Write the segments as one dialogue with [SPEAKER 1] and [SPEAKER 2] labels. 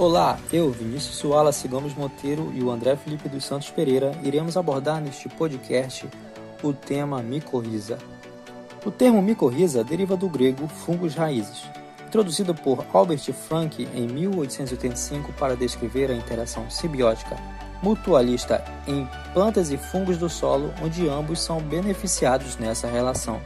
[SPEAKER 1] Olá, eu, Vinícius Wallace Gomes Monteiro e o André Felipe dos Santos Pereira iremos abordar neste podcast o tema micorriza. O termo micorriza deriva do grego fungos raízes, introduzido por Albert Frank em 1885 para descrever a interação simbiótica mutualista em plantas e fungos do solo, onde ambos são beneficiados nessa relação.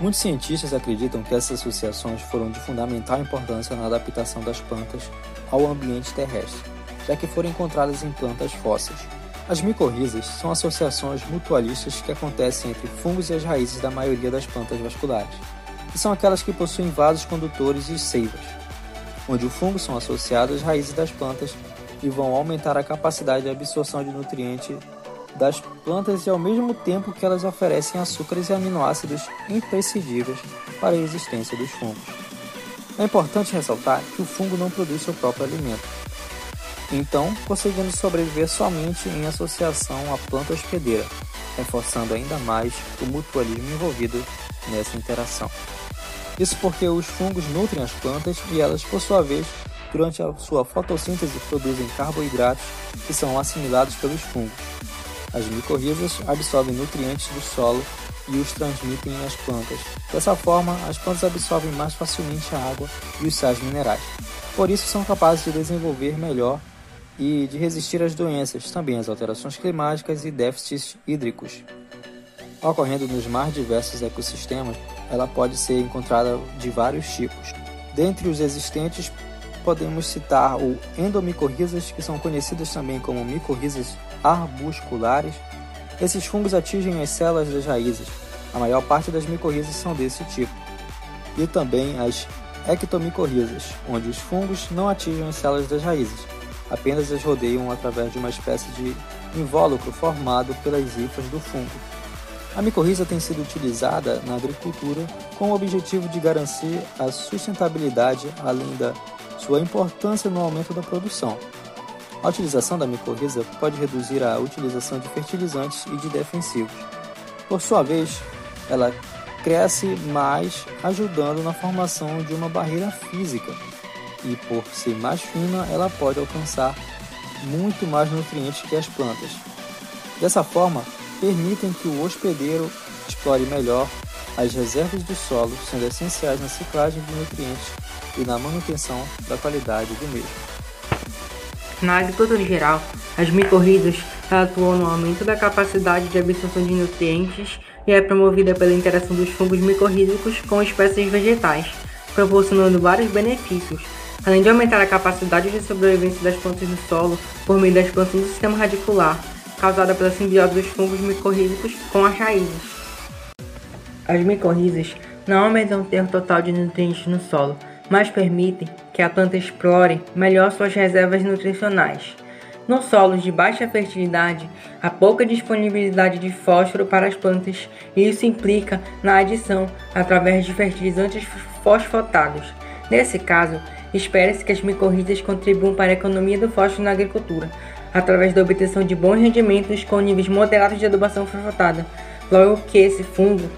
[SPEAKER 1] Muitos cientistas acreditam que essas associações foram de fundamental importância na adaptação das plantas ao ambiente terrestre, já que foram encontradas em plantas fósseis. As micorrizas são associações mutualistas que acontecem entre fungos e as raízes da maioria das plantas vasculares, e são aquelas que possuem vasos condutores e seivas, onde o fungo são associados às raízes das plantas e vão aumentar a capacidade de absorção de nutrientes das plantas e ao mesmo tempo que elas oferecem açúcares e aminoácidos imprescindíveis para a existência dos fungos. É importante ressaltar que o fungo não produz seu próprio alimento, então conseguindo sobreviver somente em associação à planta hospedeira, reforçando ainda mais o mutualismo envolvido nessa interação. Isso porque os fungos nutrem as plantas e elas, por sua vez, durante a sua fotossíntese produzem carboidratos que são assimilados pelos fungos. As micorrizas absorvem nutrientes do solo e os transmitem às plantas. Dessa forma, as plantas absorvem mais facilmente a água e os sais minerais. Por isso, são capazes de desenvolver melhor e de resistir às doenças, também às alterações climáticas e déficits hídricos. Ocorrendo nos mais diversos ecossistemas, ela pode ser encontrada de vários tipos. Dentre os existentes, podemos citar o endomicorrizas, que são conhecidas também como micorrizas arbusculares. Esses fungos atingem as células das raízes. A maior parte das micorrizas são desse tipo. E também as ectomicorrizas, onde os fungos não atingem as células das raízes, apenas as rodeiam através de uma espécie de invólucro formado pelas hifas do fungo. A micorriza tem sido utilizada na agricultura com o objetivo de garantir a sustentabilidade, além da sua importância no aumento da produção. A utilização da micorriza pode reduzir a utilização de fertilizantes e de defensivos. Por sua vez, ela cresce mais, ajudando na formação de uma barreira física. E por ser mais fina, ela pode alcançar muito mais nutrientes que as plantas. Dessa forma, permitem que o hospedeiro explore melhor as reservas do solo, sendo essenciais na ciclagem de nutrientes e na manutenção da qualidade do mesmo.
[SPEAKER 2] Na agricultura geral, as micorrizas atuam no aumento da capacidade de absorção de nutrientes e é promovida pela interação dos fungos micorrízicos com espécies vegetais, proporcionando vários benefícios, além de aumentar a capacidade de sobrevivência das plantas no solo por meio da expansão do sistema radicular, causada pela simbiose dos fungos micorrízicos com as raízes. As micorrizas não aumentam o termo total de nutrientes no solo, mas permitem que a planta explore melhor suas reservas nutricionais. Nos solos de baixa fertilidade, há pouca disponibilidade de fósforo para as plantas e isso implica na adição através de fertilizantes fosfotados. Nesse caso, espera-se que as micorrizas contribuam para a economia do fósforo na agricultura, através da obtenção de bons rendimentos com níveis moderados de adubação fosfotada, logo que esse fungo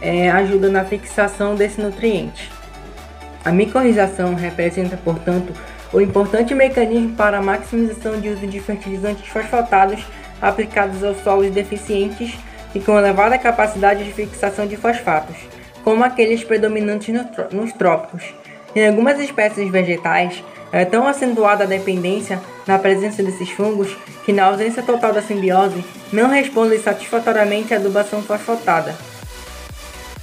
[SPEAKER 2] é, ajuda na fixação desse nutriente. A micorrização representa, portanto, o importante mecanismo para a maximização de uso de fertilizantes fosfatados aplicados aos solos deficientes e com elevada capacidade de fixação de fosfatos, como aqueles predominantes nos trópicos. Em algumas espécies vegetais, é tão acentuada a dependência na presença desses fungos que, na ausência total da simbiose, não respondem satisfatoriamente à adubação fosfatada